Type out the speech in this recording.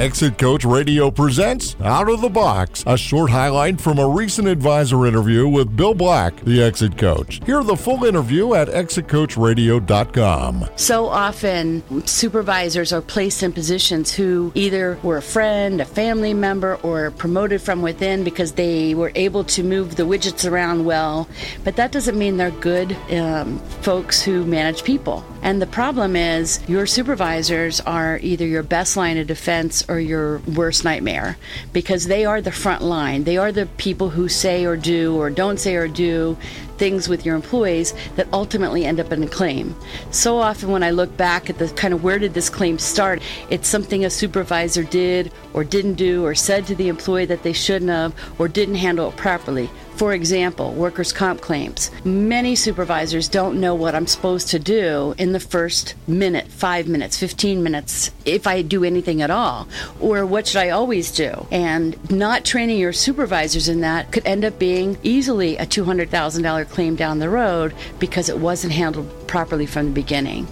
Exit Coach Radio presents Out of the Box, a short highlight from a recent advisor interview with Bill Black, the Exit Coach. Hear the full interview at exitcoachradio.com. So often, supervisors are placed in positions who either were a friend, a family member, or promoted from within because they were able to move the widgets around well. But that doesn't mean they're good um, folks who manage people. And the problem is, your supervisors are either your best line of defense or your worst nightmare because they are the front line. They are the people who say or do or don't say or do things with your employees that ultimately end up in a claim. So often, when I look back at the kind of where did this claim start, it's something a supervisor did or didn't do or said to the employee that they shouldn't have or didn't handle it properly. For example, workers' comp claims. Many supervisors don't know what I'm supposed to do in the first minute, five minutes, 15 minutes, if I do anything at all, or what should I always do. And not training your supervisors in that could end up being easily a $200,000 claim down the road because it wasn't handled properly from the beginning.